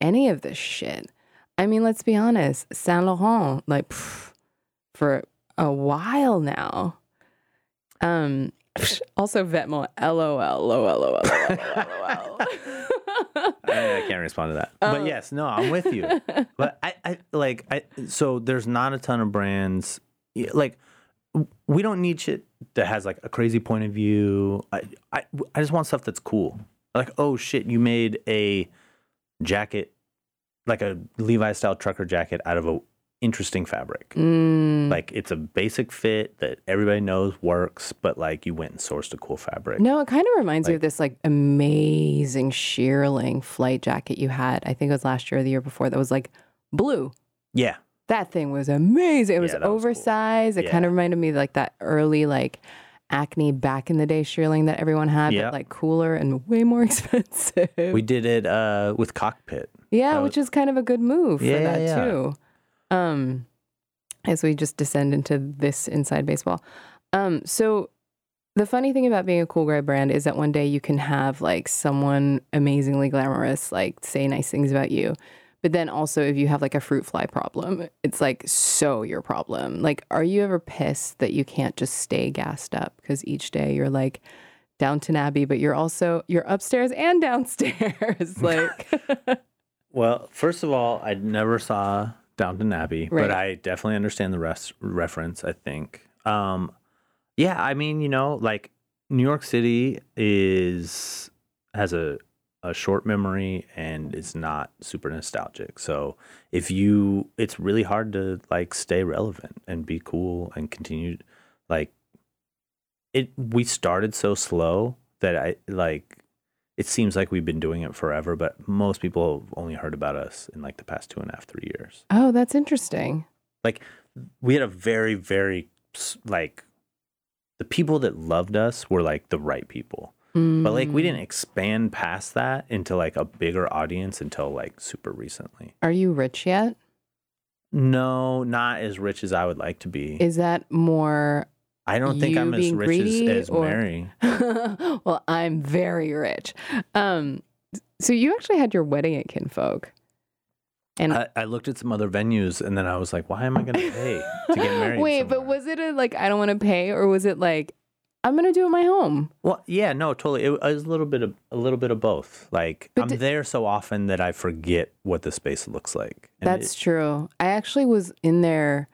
Any of this shit. I mean, let's be honest. Saint Laurent, like, pff, for a while now. Um. Also, Vetements. LOL. LOL. LOL. LOL. I, I can't respond to that. Oh. But yes, no, I'm with you. but I, I like I so there's not a ton of brands like we don't need shit that has like a crazy point of view. I I, I just want stuff that's cool. Like oh shit, you made a jacket like a Levi style trucker jacket out of a interesting fabric. Mm. Like it's a basic fit that everybody knows works, but like you went and sourced a cool fabric. No, it kind of reminds me of this like amazing shearling flight jacket you had. I think it was last year or the year before that was like blue. Yeah. That thing was amazing. It was Yeah, that was cool. oversized. It kind of reminded me of like that early like acne back in the day shearling that everyone had, Yeah. but like cooler and way more expensive. We did it uh with cockpit. yeah, which is kind of a good move for that yeah. too. Um, as we just descend into this inside baseball. Um, so the funny thing about being a cool guy brand is that one day you can have like someone amazingly glamorous like say nice things about you. But then also if you have like a fruit fly problem, it's like so your problem. Like are you ever pissed that you can't just stay gassed up because each day you're like Downton Abbey, but you're also you're upstairs and downstairs. like Well, first of all, I never saw Downton Abbey, Right. but I definitely understand the rest reference. I think. Um, yeah, I mean, you know, like New York City is has a a short memory and is not super nostalgic. So if you, it's really hard to like stay relevant and be cool and continue. Like it, we started so slow that I like it seems like we've been doing it forever, but most people have only heard about us in like the past two and a half, three years. Oh, that's interesting. Like we had a very, very like the people that loved us were like the right people, but like we didn't Mm. expand past that into like a bigger audience until like super recently. Are you rich yet? No, not as rich as I would like to be. Is that more? I don't think I'm as rich greedy as, as or- Mary. well, I'm very rich. Um, so you actually had your wedding at Kinfolk, and I, I looked at some other venues and then I was like, why am I going to pay to get married? wait, but was it a like I don't want to pay, or was it like I'm gonna do it my home? Well, yeah, no, totally. It was a little bit of a little bit of both. Like But I'm di- there so often that I forget what the space looks like. And That's it- true. I actually was in there,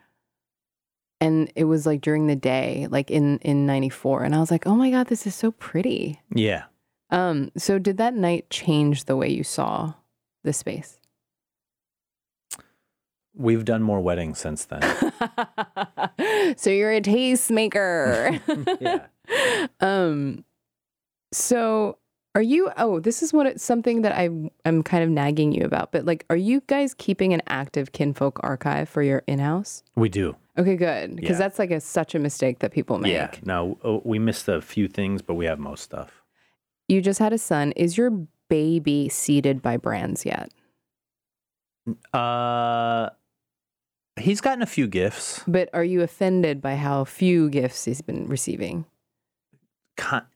and it was like during the day, like in in '94, and I was like, oh my god, this is so pretty. yeah. Um, so did that night change the way you saw the space? We've done more weddings since then. so you're a tastemaker. yeah. um so are you oh this is what it's something that i i'm kind of nagging you about but like are you guys keeping an active kinfolk archive for your in-house We do. okay good because Yeah. that's like a such a mistake that people make Yeah. No, uh, we missed a few things, but we have most stuff. you just had a son is your baby seeded by brands yet Uh, he's gotten a few gifts. but are you offended by how few gifts he's been receiving Con-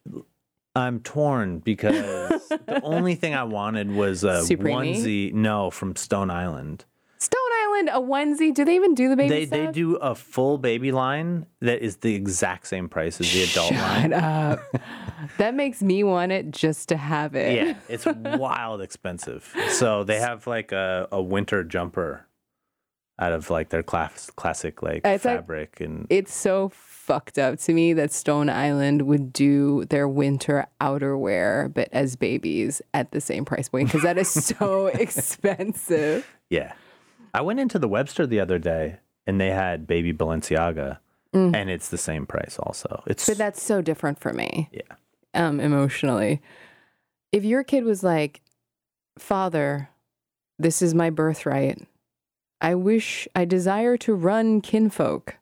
I'm torn because the only thing I wanted was a Supreme-y? onesie. No, from Stone Island. stone island a onesie do they even do the baby They stuff they do a full baby line that is the exact same price as the adult Shut line. up. that makes me want it just to have it. Yeah, it's wild expensive. So they have like a, a winter jumper out of like their class, classic like It's like- fabric and It's so fucked up to me that Stone Island would do their winter outerwear, but as babies at the same price point because that is so expensive. yeah. I went into the Webster the other day and they had baby Balenciaga and it's the same price also. It's Mm. But that's so different for me. Yeah. Um, emotionally. If your kid was like, Father, this is my birthright. I wish I desire to run kinfolk.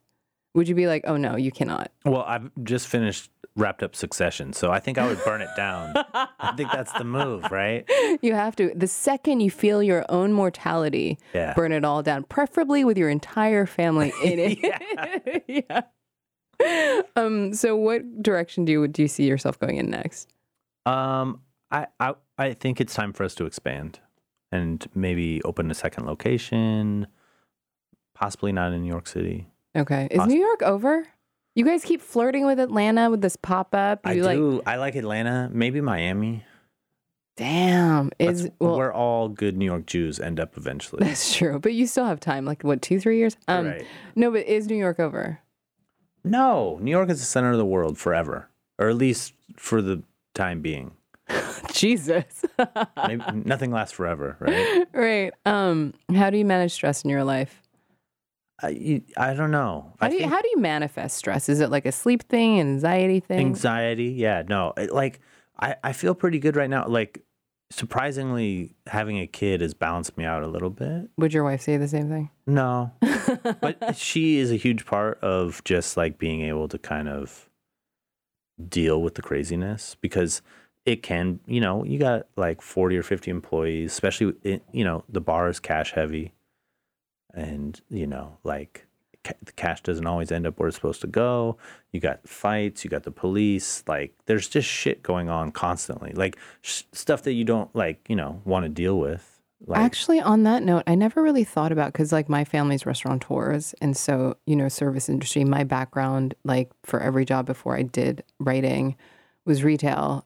Would you be like, oh no, you cannot? Well, I've just finished wrapped up Succession, so I think I would burn it down. I think that's the move, right? You have to. The second you feel your own mortality, Yeah. burn it all down, preferably with your entire family in it. yeah. Um. So, what direction do you do you see yourself going in next? Um, I, I I think it's time for us to expand and maybe open a second location, possibly not in New York City. Okay. Is New York over? You guys keep flirting with Atlanta with this pop up. I You like, do. I like Atlanta, maybe Miami. damn. Is That's well, where all good New York Jews end up eventually. that's true. But you still have time. Like what, two, three years? Um. right. No, but is New York over? No, New York is the center of the world forever, or at least for the time being. Jesus. Maybe, nothing lasts forever, right? right. Um. How do you manage stress in your life? I, I don't know. How I do you think how do you manifest stress? Is it like a sleep thing, anxiety thing? anxiety. Yeah, no. it- Like I, I feel pretty good right now. Like surprisingly, having a kid has balanced me out a little bit. Would your wife say the same thing? No, but she is a huge part of just like being able to kind of deal with the craziness because it can, you know, you got like 40 or 50 employees, especially, in, you know, the bar is cash heavy and, you know, like the cash doesn't always end up where it's supposed to go. You got fights, you got the police, like there's just shit going on constantly, like sh- stuff that you don't like, you know, want to deal with. Like, Actually, on that note, I never really thought about because like my family's restaurateurs, and so you know, service industry. My background, like for every job before I did writing, was retail.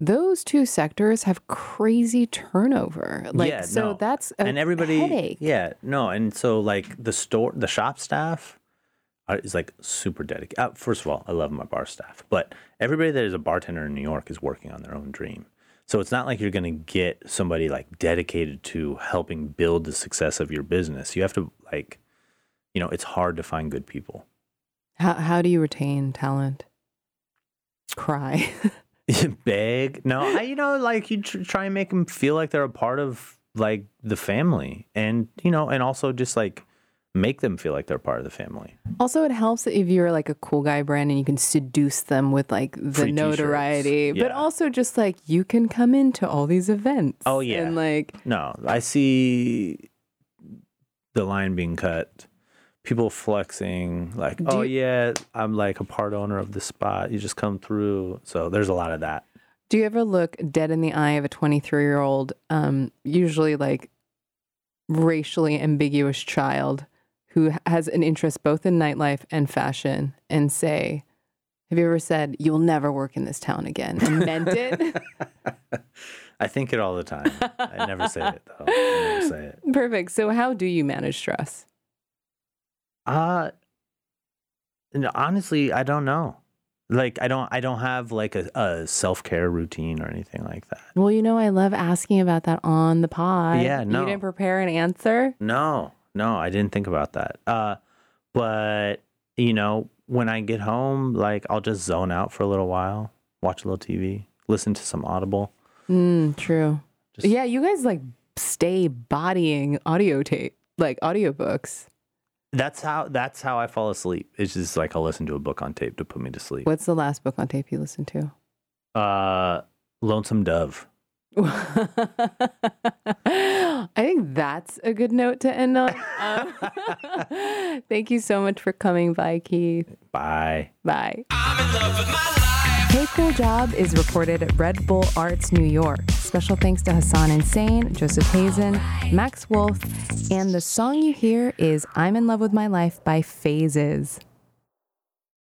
Those two sectors have crazy turnover. Like, Yeah, so no. that's a and everybody headache. yeah no and so like the store the shop staff are, is like super dedicated uh, first of all i love my bar staff but everybody that is a bartender in new york is working on their own dream so it's not like you're going to get somebody like dedicated to helping build the success of your business you have to like you know it's hard to find good people How how do you retain talent? Cry. beg no I, you know like you tr- try and make them feel like they're a part of like the family and you know and also just like make them feel like they're part of the family Also, it helps if you're like a cool guy brand and you can seduce them with like the Free notoriety, but also just like you can come into all these events. Oh, yeah. and like No, I see the line being cut. People flexing like, "Oh you- yeah, I'm like a part owner of this spot. You just come through." So there's a lot of that. Do you ever look dead in the eye of a 23 year old, um, usually like racially ambiguous child who has an interest both in nightlife and fashion and say, Have you ever said, You'll never work in this town again? And meant it? I think it all the time. I never say it though. I never say it. Perfect. So, how do you manage stress? Uh honestly, I don't know. Like I don't I don't have like a, a self-care routine or anything like that. Well, you know, I love asking about that on the pod. Yeah, no. You didn't prepare an answer? No, no, I didn't think about that. Uh, but you know, when I get home, like I'll just zone out for a little while, watch a little TV, listen to some Audible. Mm, true. Just- yeah, you guys like stay bodying audio tape, like audiobooks. That's how that's how I fall asleep. It's just like I'll listen to a book on tape to put me to sleep. What's the last book on tape you listened to? Uh, Lonesome Dove. I think that's a good note to end on. Um, thank you so much for coming by, Keith. Bye. Bye. Hey Cool Job is recorded at Red Bull Arts New York. Special thanks to Hassan Insane, Joseph Hazen, Max Wolf, and the song you hear is I'm in Love with My Life by Phases.